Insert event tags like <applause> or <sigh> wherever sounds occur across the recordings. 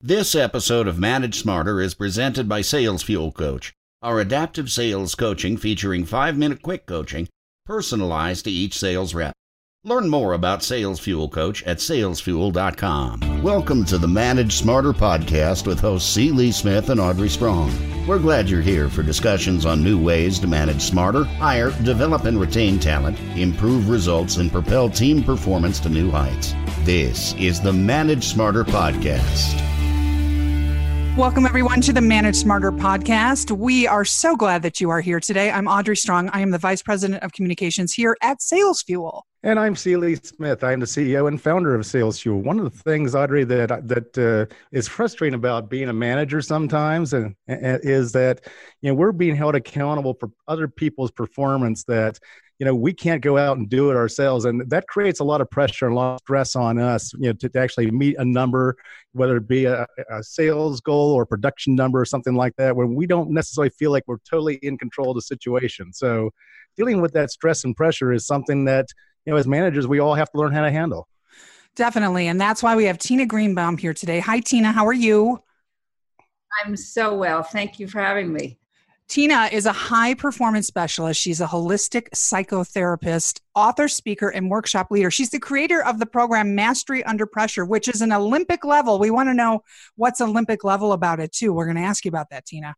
This episode of Manage Smarter is presented by Sales Fuel Coach, our adaptive sales coaching featuring five minute quick coaching personalized to each sales rep. Learn more about Sales Fuel Coach at salesfuel.com. Welcome to the Manage Smarter podcast with hosts C. Lee Smith and Audrey Strong. We're glad you're here for discussions on new ways to manage smarter, hire, develop, and retain talent, improve results, and propel team performance to new heights. This is the Manage Smarter podcast. Welcome, everyone, to the Manage Smarter podcast. We are so glad that you are here today. I'm Audrey Strong. I am the Vice President of Communications here at Sales Fuel. And I'm C. Lee Smith. I'm the CEO and founder of Sales Fuel. One of the things, Audrey, that that uh, is frustrating about being a manager sometimes, and, and is that you know we're being held accountable for other people's performance that you know we can't go out and do it ourselves and that creates a lot of pressure and a lot of stress on us you know to, to actually meet a number whether it be a, a, sales goal or production number or something like that where we don't necessarily feel like we're totally in control of the situation. So dealing with that stress and pressure is something that you know as managers we all have to learn how to handle. Definitely and that's why we have tina greenbaum here today. Hi tina how are you? I'm so well. Thank you for having me Tina is a high performance specialist. She's a holistic psychotherapist, author, speaker, and workshop leader. She's the creator of the program Mastery Under Pressure, which is an Olympic level. We want to know what's Olympic level about it, too. We're going to ask you about that, Tina.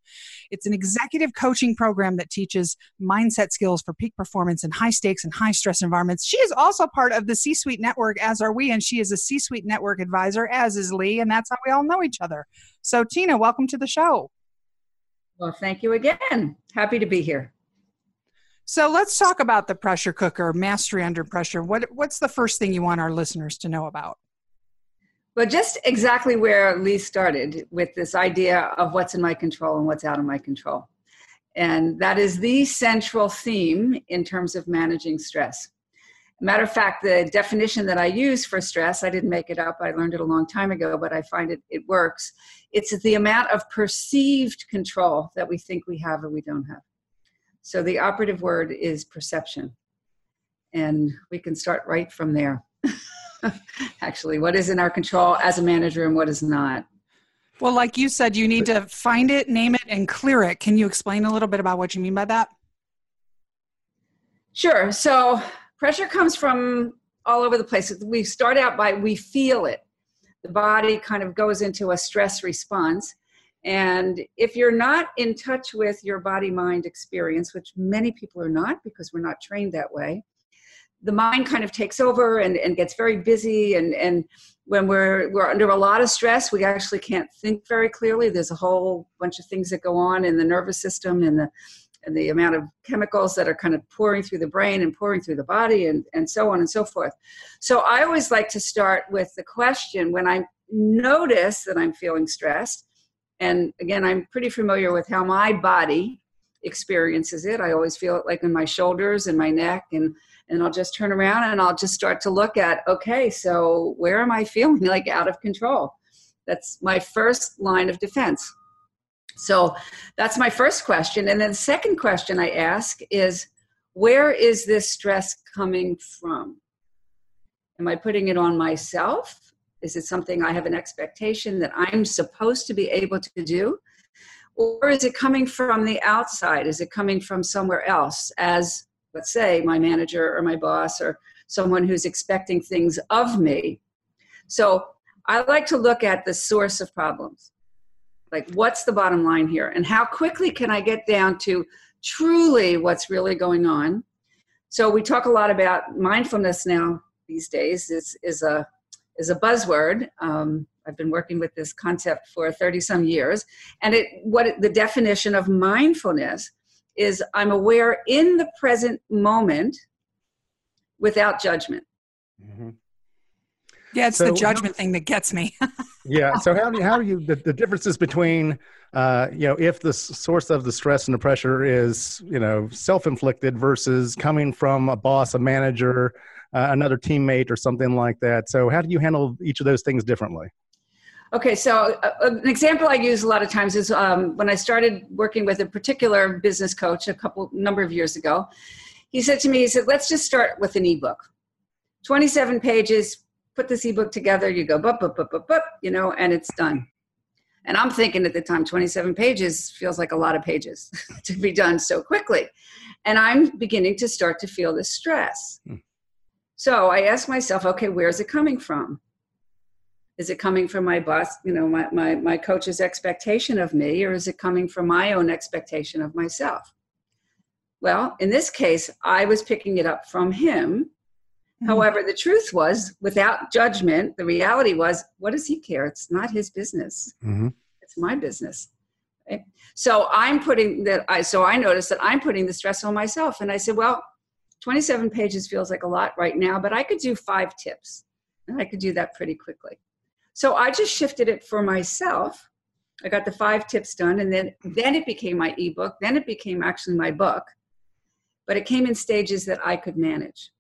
It's an executive coaching program that teaches mindset skills for peak performance in high stakes and high stress environments. She is also part of the C Suite Network, as are we, and she is a C Suite Network advisor, as is Lee, and that's how we all know each other. So, Tina, welcome to the show. Well, thank you again. Happy to be here. So let's talk about the pressure cooker, mastery under pressure. What, what's the first thing you want our listeners to know about? Well, just exactly where Lee started with this idea of what's in my control and what's out of my control. And that is the central theme in terms of managing stress. Matter of fact, the definition that I use for stress, I didn't make it up, I learned it a long time ago, but I find it, it works. It's the amount of perceived control that we think we have or we don't have. So the operative word is perception. And we can start right from there. <laughs> Actually, what is in our control as a manager and what is not. Well, like you said, you need to find it, name it, and clear it. Can you explain a little bit about what you mean by that? Sure. So pressure comes from all over the place. We start out by we feel it. The body kind of goes into a stress response. And if you're not in touch with your body mind experience, which many people are not because we're not trained that way, the mind kind of takes over and, and gets very busy. And, and when we're, we're under a lot of stress, we actually can't think very clearly. There's a whole bunch of things that go on in the nervous system and the and the amount of chemicals that are kind of pouring through the brain and pouring through the body and, and so on and so forth. So I always like to start with the question when I notice that I'm feeling stressed, and again, I'm pretty familiar with how my body experiences it. I always feel it like in my shoulders and my neck and and I'll just turn around and I'll just start to look at okay, so where am I feeling <laughs> like out of control? That's my first line of defense. So that's my first question. And then the second question I ask is where is this stress coming from? Am I putting it on myself? Is it something I have an expectation that I'm supposed to be able to do? Or is it coming from the outside? Is it coming from somewhere else, as, let's say, my manager or my boss or someone who's expecting things of me? So I like to look at the source of problems like what's the bottom line here? And how quickly can i get down to truly what's really going on? So we talk a lot about mindfulness now these days is, is a is a buzzword. Um, i've been working with this concept for 30 some years. And it what it, the definition of mindfulness is i'm aware in the present moment without judgment. Mm-hmm. Yeah, it's so, the judgment thing that gets me. <laughs> yeah. So how do you, how do you the, the differences between uh, you know if the source of the stress and the pressure is you know self-inflicted versus coming from a boss, a manager, uh, another teammate, or something like that. So how do you handle each of those things differently? Okay, so uh, an example I use a lot of times is um, when I started working with a particular business coach a couple number of years ago. He said to me, he said, "Let's just start with an ebook, 27 pages, put this ebook together, you go, bup, bup, bup, bup, bup, you know, and it's done. And I'm thinking at the time, 27 pages feels like a lot of pages <laughs> to be done so quickly. And I'm beginning to start to feel this stress. Hmm. So I ask myself, okay, where's it coming from? Is it coming from my boss, you know, my, my, my coach's expectation of me, or is it coming from my own expectation of myself? Well, in this case, I was picking it up from him. Mm-hmm. However, the truth was, without judgment, the reality was, what does he care? It's not his business. Mm-hmm. It's my business. Okay? So I'm putting that. I so I noticed that I'm putting the stress on myself, and I said, well, 27 pages feels like a lot right now, but I could do five tips, and I could do that pretty quickly. So I just shifted it for myself. I got the five tips done, and then then it became my ebook. Then it became actually my book, but it came in stages that I could manage.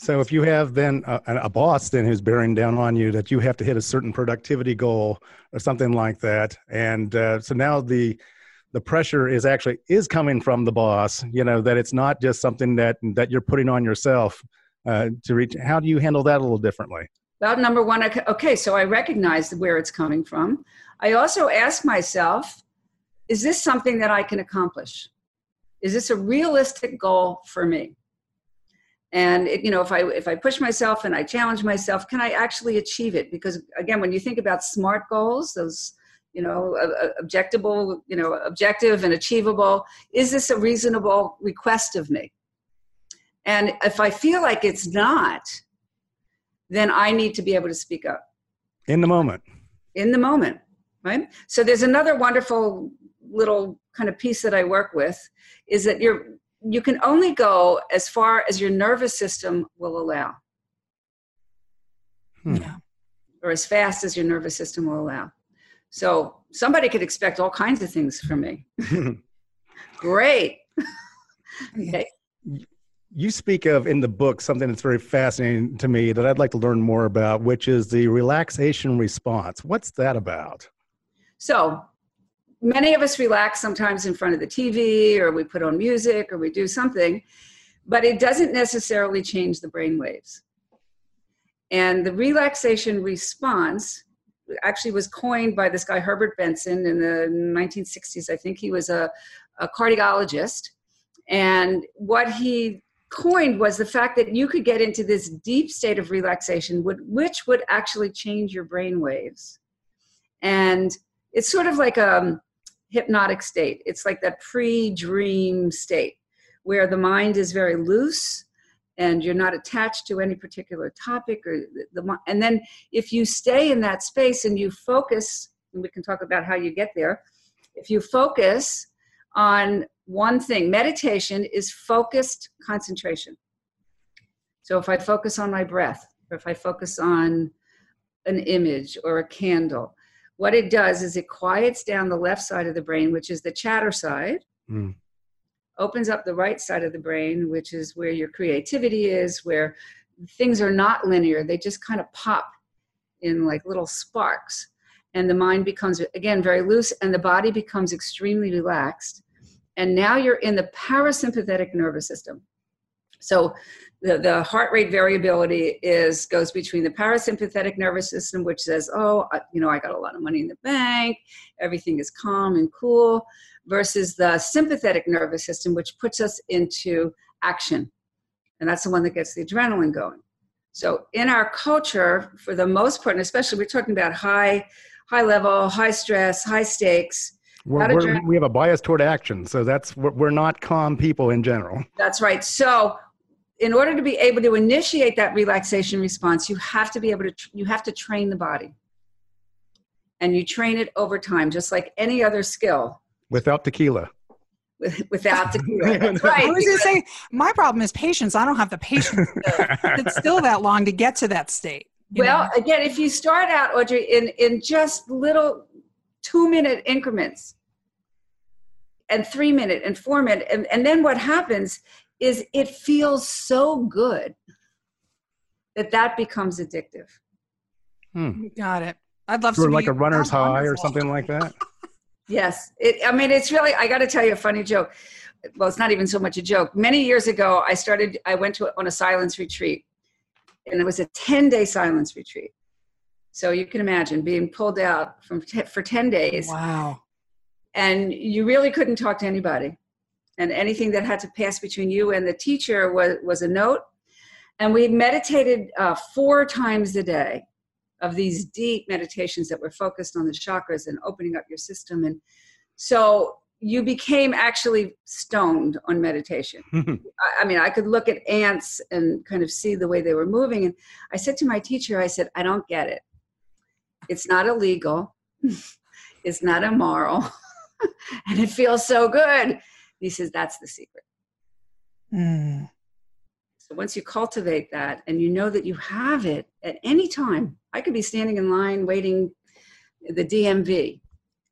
So if you have then a, a, boss then who's bearing down on you that you have to hit a certain productivity goal or something like that, and uh, so now the the pressure is actually is coming from the boss. You know that it's not just something that that you're putting on yourself uh, to reach. How do you handle that a little differently? Well, number one, okay, so I recognize where it's coming from. I also ask myself, is this something that I can accomplish? Is this a realistic goal for me? And it, you know, if I if I push myself and I challenge myself, can I actually achieve it? Because again, when you think about SMART goals, those you know, objectable, you know, objective and achievable, is this a reasonable request of me? And if I feel like it's not, then I need to be able to speak up. In the moment. In the moment, right? So there's another wonderful little kind of piece that I work with is that you're you can only go as far as your nervous system will allow. Hmm. Yeah. Or as fast as your nervous system will allow. So somebody could expect all kinds of things from me. <laughs> Great. okay you speak of in the book something that's very fascinating to me that I'd like to learn more about, which is the relaxation response. What's that about? So, many of us relax sometimes in front of the TV, or we put on music, or we do something, but it doesn't necessarily change the brain waves. And the relaxation response actually was coined by this guy, Herbert Benson, in the 1960s. I think he was a, a cardiologist. And what he coined was the fact that you could get into this deep state of relaxation, which would actually change your brain waves. And it's sort of like a hypnotic state. It's like that pre dream state where the mind is very loose and you're not attached to any particular topic or the, and then if you stay in that space and you focus and we can talk about how you get there if you focus on one thing. Meditation is focused concentration. So if I focus on my breath, or if I focus on an image or a candle, what it does is it quiets down the left side of the brain, which is the chatter side, mm. opens up the right side of the brain, which is where your creativity is, where things are not linear. They just kind of pop in like little sparks. And the mind becomes, again, very loose, and the body becomes extremely relaxed and now you're in the parasympathetic nervous system. So the, the heart rate variability is goes between the parasympathetic nervous system, which says, oh, I, you know, I got a lot of money in the bank, everything is calm and cool, versus the sympathetic nervous system, which puts us into action. And that's the one that gets the adrenaline going. So in our culture, for the most part, and especially we're talking about high, high level, high stress, high stakes, we have a bias toward action, so that's we're not calm people in general. That's right. So, in order to be able to initiate that relaxation response, you have to be able to you have to train the body, and you train it over time, just like any other skill. Without tequila. without <laughs> tequila. That's right. I was going to say, my problem is patience. I don't have the patience. <laughs> it's still that long to get to that state. Well, know? again, if you start out, Audrey, in in just little two minute increments and three minute and four minute and, and then what happens is it feels so good that that becomes addictive hmm. got it i'd love to like a runner's high or something like that <laughs> yes it, i mean it's really i got to tell you a funny joke well it's not even so much a joke many years ago i started i went to on a silence retreat and it was a 10 day silence retreat So you can imagine being pulled out from t- for 10 days. Wow. And you really couldn't talk to anybody. And anything that had to pass between you and the teacher was, was a note. And we meditated uh, four times a day of these deep meditations that were focused on the chakras and opening up your system. And so you became actually stoned on meditation. <laughs> I, I mean, I could look at ants and kind of see the way they were moving. And I said to my teacher, I said, I don't get it. It's not illegal, <laughs> it's not immoral, <laughs> and it feels so good. He says, That's the secret. Mm. So once you cultivate that and you know that you have it at any time, I could be standing in line waiting the DMV,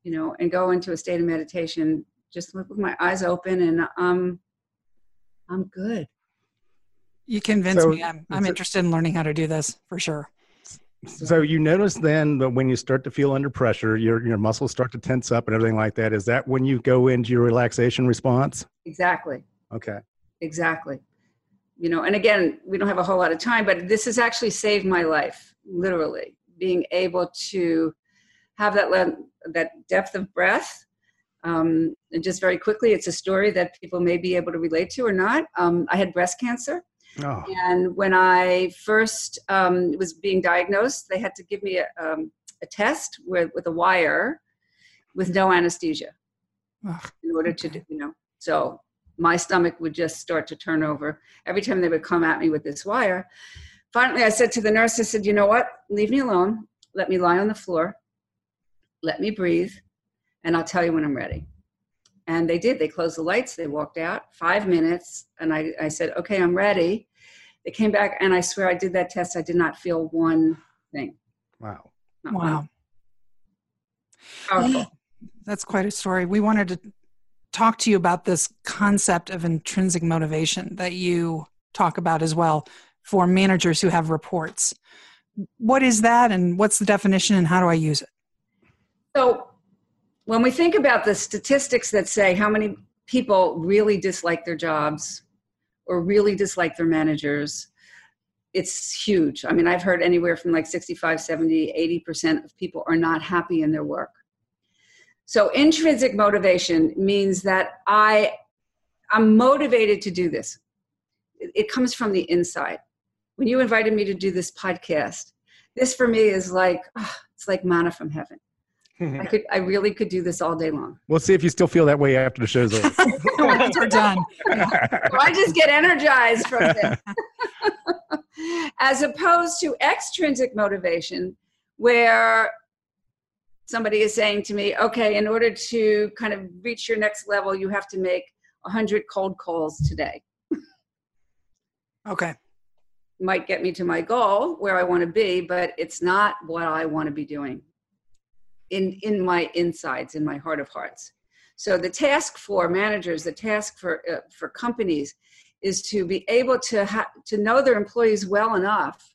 you know, and go into a state of meditation, just with my eyes open and um, I'm good. You convinced So, me. I'm, I'm interested in learning how to do this for sure. So you notice then that when you start to feel under pressure, your your muscles start to tense up and everything like that. Is that when you go into your relaxation response? Exactly. Okay. Exactly. You know, and again, we don't have a whole lot of time, but this has actually saved my life, literally. Being able to have that le- that depth of breath, um, and just very quickly, it's a story that people may be able to relate to or not. Um, I had breast cancer, Oh, and when I first um, was being diagnosed, they had to give me a, um, a test with, with a wire with no anesthesia in order to, do- you know, so my stomach would just start to turn over every time they would come at me with this wire. Finally, I said to the nurse, I said, you know what? Leave me alone. Let me lie on the floor. Let me breathe. And I'll tell you when I'm ready. And they did. They closed the lights. They walked out five minutes. And I, I said, okay, I'm ready. They came back. And I swear I did that test. I did not feel one thing. wow. Not. Wow. Powerful. That's quite a story. We wanted to talk to you about this concept of intrinsic motivation that you talk about as well for managers who have reports. What is that and what's the definition and how do I use it? So, when we think about the statistics that say how many people really dislike their jobs or really dislike their managers, it's huge. I mean, I've heard anywhere from like 65, 70, 80% of people are not happy in their work. So, intrinsic motivation means that I, I'm motivated to do this. It, comes from the inside. When you invited me to do this podcast, this for me is like, ah, it's like manna from heaven. I <laughs> could, I really could do this all day long. We'll see if you still feel that way after the show's over. <laughs> Once we're done. <laughs> So I just get energized from this. As opposed to extrinsic motivation, where somebody is saying to me, okay, in order to kind of reach your next level, you have to make 100 cold calls today. Okay. Might get me to my goal where I want to be, but it's not what I want to be doing in, in my insides, in my heart of hearts. So the task for managers, the task for, uh, for companies is to be able to, ha- to know their employees well enough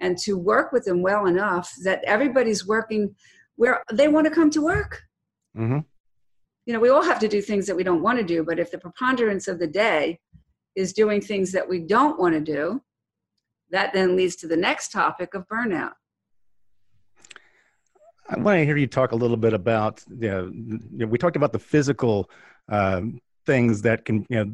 and to work with them well enough that everybody's working where they want to come to work. hmm You know, we all have to do things that we don't want to do, but if the preponderance of the day is doing things that we don't want to do, that then leads to the next topic of burnout. I want to hear you talk a little bit about, you know, you know, we talked about the physical um, things that can, you know,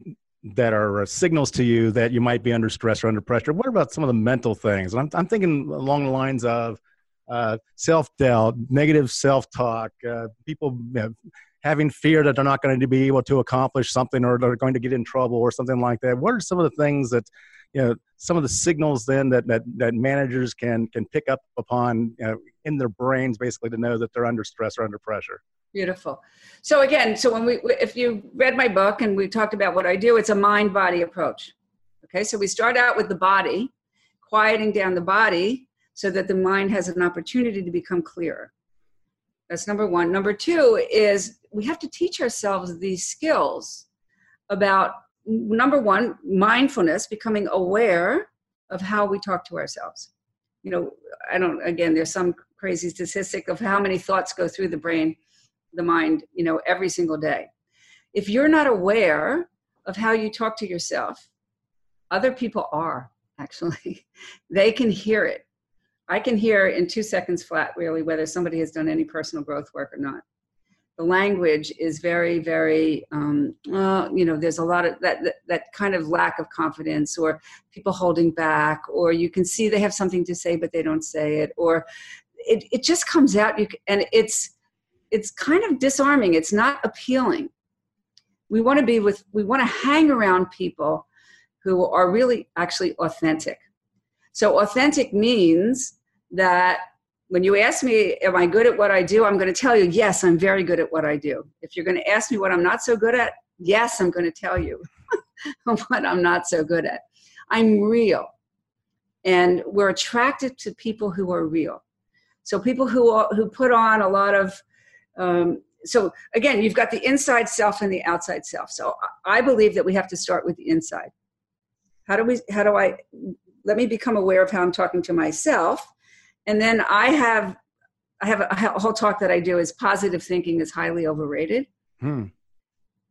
that are uh, signals to you that you might be under stress or under pressure. What about some of the mental things? And I'm, I'm thinking along the lines of uh, self doubt, negative self talk, uh, people you know, having fear that they're not going to be able to accomplish something or they're going to get in trouble or something like that. What are some of the things that, you know, some of the signals then that, that, that managers can, can pick up upon you know, in their brains basically to know that they're under stress or under pressure? Beautiful. So again, so when we, if you read my book and we talked about what I do, it's a mind-body approach. Okay, so we start out with the body, quieting down the body so that the mind has an opportunity to become clearer. That's number one. Number two is we have to teach ourselves these skills about number one, mindfulness, becoming aware of how we talk to ourselves. You know, I don't, again, there's some crazy statistic of how many thoughts go through the brain, the mind, you know, every single day. If you're not aware of how you talk to yourself, other people are actually. <laughs> they can hear it. I can hear in two seconds flat, really, whether somebody has done any personal growth work or not. The language is very, very, um, uh, you know, there's a lot of that, that, that kind of lack of confidence, or people holding back, or you can see they have something to say but they don't say it, or it, it just comes out. You and it's it's kind of disarming. It's not appealing. We want to be with, we want to hang around people who are really actually authentic. So authentic means that when you ask me, Am I good at what I do? I'm going to tell you, Yes, I'm very good at what I do. If you're going to ask me what I'm not so good at, yes, I'm going to tell you <laughs> what I'm not so good at. I'm real. And we're attracted to people who are real. So people who, who put on a lot of, um, so again, you've got the inside self and the outside self. So I believe that we have to start with the inside. How do we, how do I, let me become aware of how I'm talking to myself and then I have I have a, a whole talk that I do is positive thinking is highly overrated. Hmm.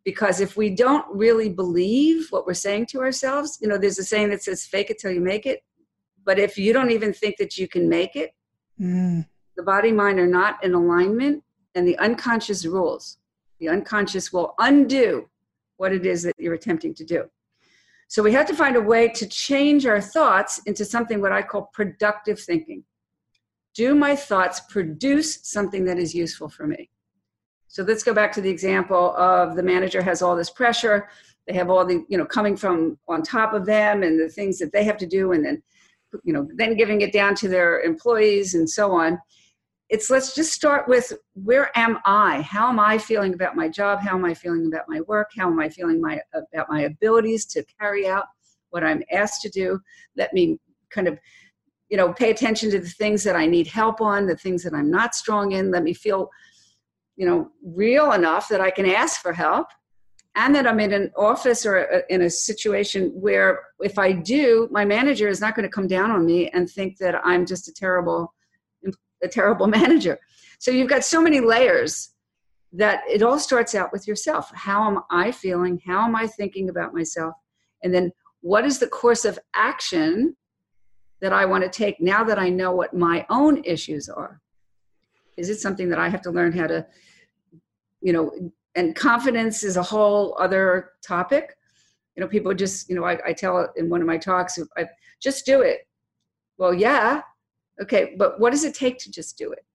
Because if we don't really believe what we're saying to ourselves, you know, there's a saying that says fake it till you make it. But if you don't even think that you can make it, mm. the body mind are not in alignment and the unconscious rules. The unconscious will undo what it is that you're attempting to do. So we have to find a way to change our thoughts into something what I call productive thinking do my thoughts produce something that is useful for me? So let's go back to the example of the manager has all this pressure. They have all the, you know, coming from on top of them and the things that they have to do, and then, you know, then giving it down to their employees and so on. It's let's just start with where am I? How am I feeling about my job? How am I feeling about my work? How am I feeling my about my abilities to carry out what I'm asked to do? Let me kind of you know pay attention to the things that i need help on the things that i'm not strong in let me feel you know real enough that i can ask for help and that i'm in an office or a, in a situation where if i do my manager is not going to come down on me and think that i'm just a terrible a terrible <laughs> manager. So you've got so many layers that it all starts out with yourself. How am i feeling? How am i thinking about myself? And then what is the course of action that I want to take now that I know what my own issues are? Is it something that I have to learn how to, you know, and confidence is a whole other topic. You know, people just, you know, I, I tell in one of my talks, I just do it. Well, yeah. Okay. But what does it take to just do it?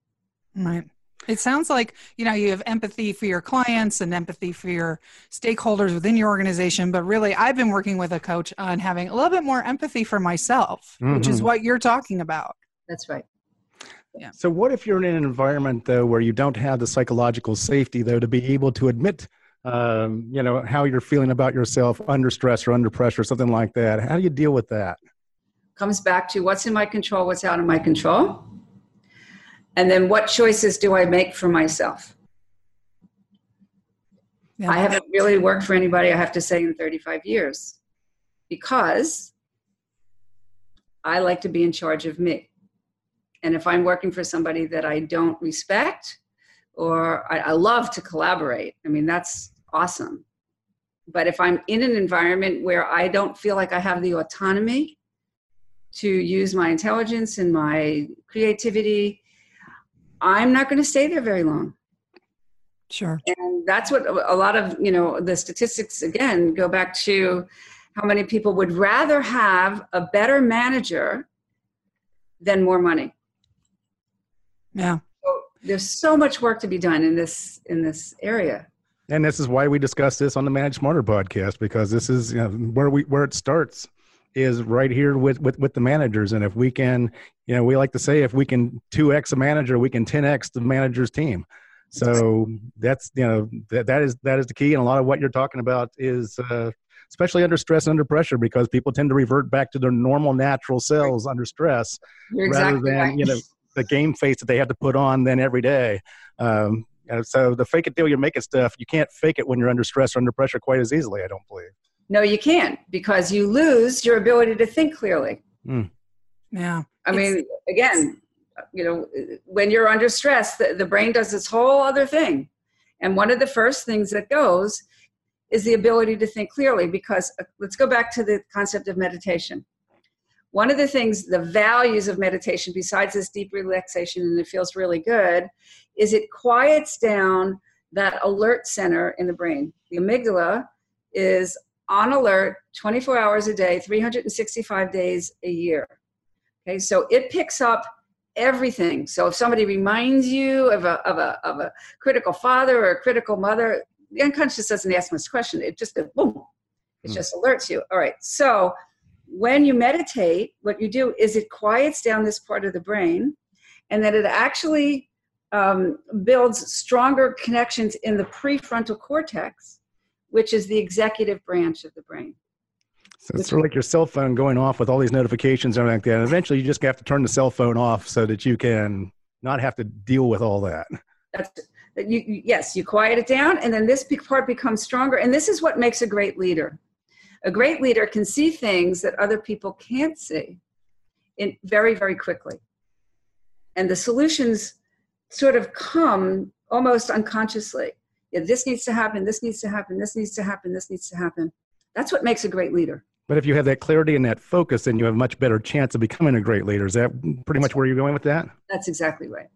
Right. It sounds like, you know, you have empathy for your clients and empathy for your stakeholders within your organization, but really I've been working with a coach on having a little bit more empathy for myself, mm-hmm. which is mm-hmm. what you're talking about. That's right. Yeah. So what if you're in an environment though where you don't have the psychological safety though to be able to admit um, you know how you're feeling about yourself under stress or under pressure, or something like that. How do you deal with that? Comes back to what's in my control, what's out of my control and then what choices do I make for myself? Yeah. I haven't really worked for anybody, I have to say, in 35 years because I like to be in charge of me. And if I'm working for somebody that I don't respect, or I, I love to collaborate, I mean, that's awesome. But if I'm in an environment where I don't feel like I have the autonomy to use my intelligence and my creativity I'm not going to stay there very long. Sure. And that's what a lot of, you know, the statistics again go back to how many people would rather have a better manager than more money. Yeah. So there's so much work to be done in this in this area. And this is why we discuss this on the Manage Smarter podcast because this is you know, where we where it starts is right here with, with with the managers. And if we can you know we like to say if we can 2x a manager we can 10x the manager's team. So that's you know that, that is that is the key. And a lot of what you're talking about is uh, especially under stress and under pressure because people tend to revert back to their normal natural selves under stress you're rather exactly than right. you know the game face that they have to put on then every day. Um, so the fake it till you make it stuff you can't fake it when you're under stress or under pressure quite as easily i don't believe no, you can't because you lose your ability to think clearly. Mm. Yeah. I mean, again, you know, when you're under stress, the, the brain does this whole other thing. And one of the first things that goes is the ability to think clearly because uh, let's go back to the concept of meditation. one of the things, the values of meditation, besides this deep relaxation and it feels really good, is it quiets down that alert center in the brain. The amygdala is on alert 24 hours a day, 365 days a year. Okay, so it picks up everything. So if somebody reminds you of a, of a, of a critical father or a critical mother, the unconscious doesn't ask much question. It just goes boom. It mm. just alerts you. All right. So when you meditate, what you do is it quiets down this part of the brain and then it actually um, builds stronger connections in the prefrontal cortex, which is the executive branch of the brain. So it's sort of like your cell phone going off with all these notifications and everything like that. And eventually you just have to turn the cell phone off so that you can not have to deal with all that. That's you, yes, you quiet it down, and then this part becomes stronger. And this is what makes a great leader. A great leader can see things that other people can't see in very, very quickly. And the solutions sort of come almost unconsciously. Yeah, this needs to happen, this needs to happen, this needs to happen, this needs to happen. That's what makes a great leader. But if you have that clarity and that focus, then you have a much better chance of becoming a great leader. Is that pretty much where you're going with that? That's exactly right.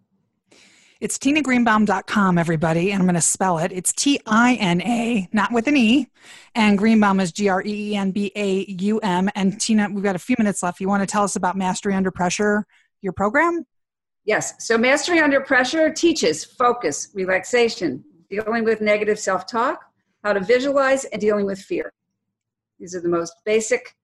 It's tinagreenbaum.com, everybody, and I'm going to spell it. It's T I N A, not with an E. And Greenbaum is G R E E N B A U M. And Tina, we've got a few minutes left. You want to tell us about Mastery Under Pressure, your program? Yes. So, Mastery Under Pressure teaches focus, relaxation, dealing with negative self talk, how to visualize, and dealing with fear. These are the most basic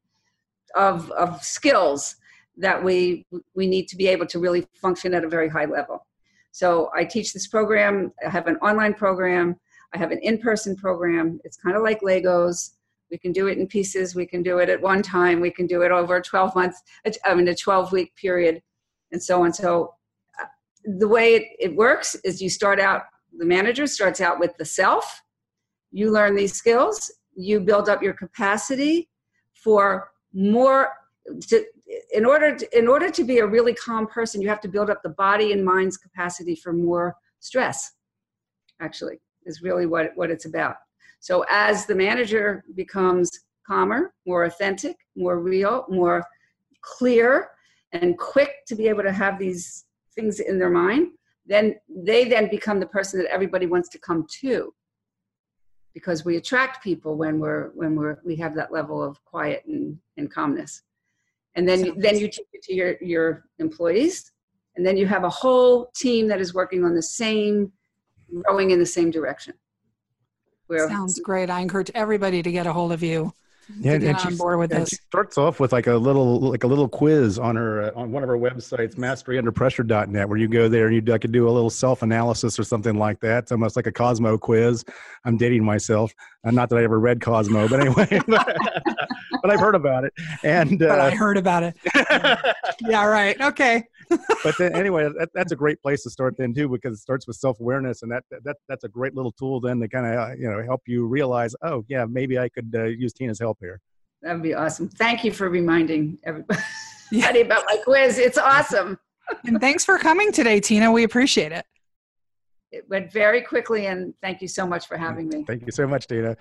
of, of skills that we, we need to be able to really function at a very high level. So I teach this program. I have an online program. I have an in-person program. It's kind of like Legos. We can do it in pieces. We can do it at one time. We can do it over a 12 month, I mean, a 12 week period, and so on. So uh, the way it, it works is you start out. The manager starts out with the self. You learn these skills you build up your capacity for more to, in order to, in order to be a really calm person you have to build up the body and mind's capacity for more stress actually is really what, what it's about so as the manager becomes calmer more authentic more real more clear and quick to be able to have these things in their mind then they then become the person that everybody wants to come to. Because we attract people when we're when we're we have that level of quiet and, and calmness. And then so then you take it to your your employees and then you have a whole team that is working on the same rowing in the same direction. Sounds great. I encourage everybody to get a hold of you yeah, and on board with this. She starts off with like a little like a little quiz on her uh, on one of her websites, masteryunderpressure.net, where you go there and you I could do a little self analysis or something like that. It's almost like a Cosmo quiz. I'm dating myself. Uh, not that I ever read Cosmo, but anyway, <laughs> but I've heard about it. And uh, but I heard about it. <laughs> yeah, right. Okay but then <laughs> anyway, that, that's a great place to start then too, because it starts with self awareness, and that that that's a great little tool then to kind of uh, you know help you realize, oh yeah, maybe I could uh, use Tina's help here. That would be awesome. Thank you for reminding <laughs> everybody yeah. about my quiz. It's awesome. and thanks for coming today, Tina. We appreciate it. It went very quickly, and thank you so much for having me. Thank you so much, Tina.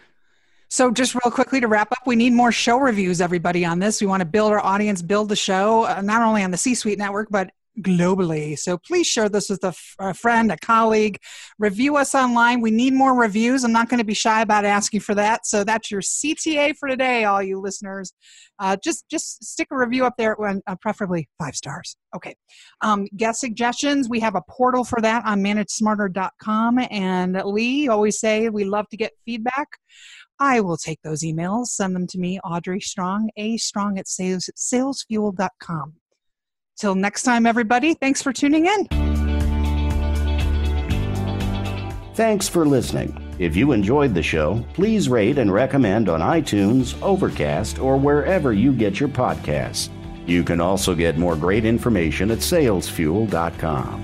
So, just real quickly to wrap up, we need more show reviews, everybody, on this. We want to build our audience, build the show, uh, not only on the C Suite Network, but globally. So please share this with a, f- a friend, a colleague. Review us online. We need more reviews. I'm not going to be shy about asking for that. So that's your CTA for today, all you listeners. Uh, just just stick a review up there, when, uh, preferably five stars. Okay. Um, guest suggestions. We have a portal for that on managesmarter.com. And Lee always say we love to get feedback. I will take those emails, send them to me, Audrey Strong, a strong at sales, salesfuel.com. Till next time, everybody, thanks for tuning in. Thanks for listening. If you enjoyed the show, please rate and recommend on iTunes, Overcast, or wherever you get your podcasts. You can also get more great information at salesfuel.com.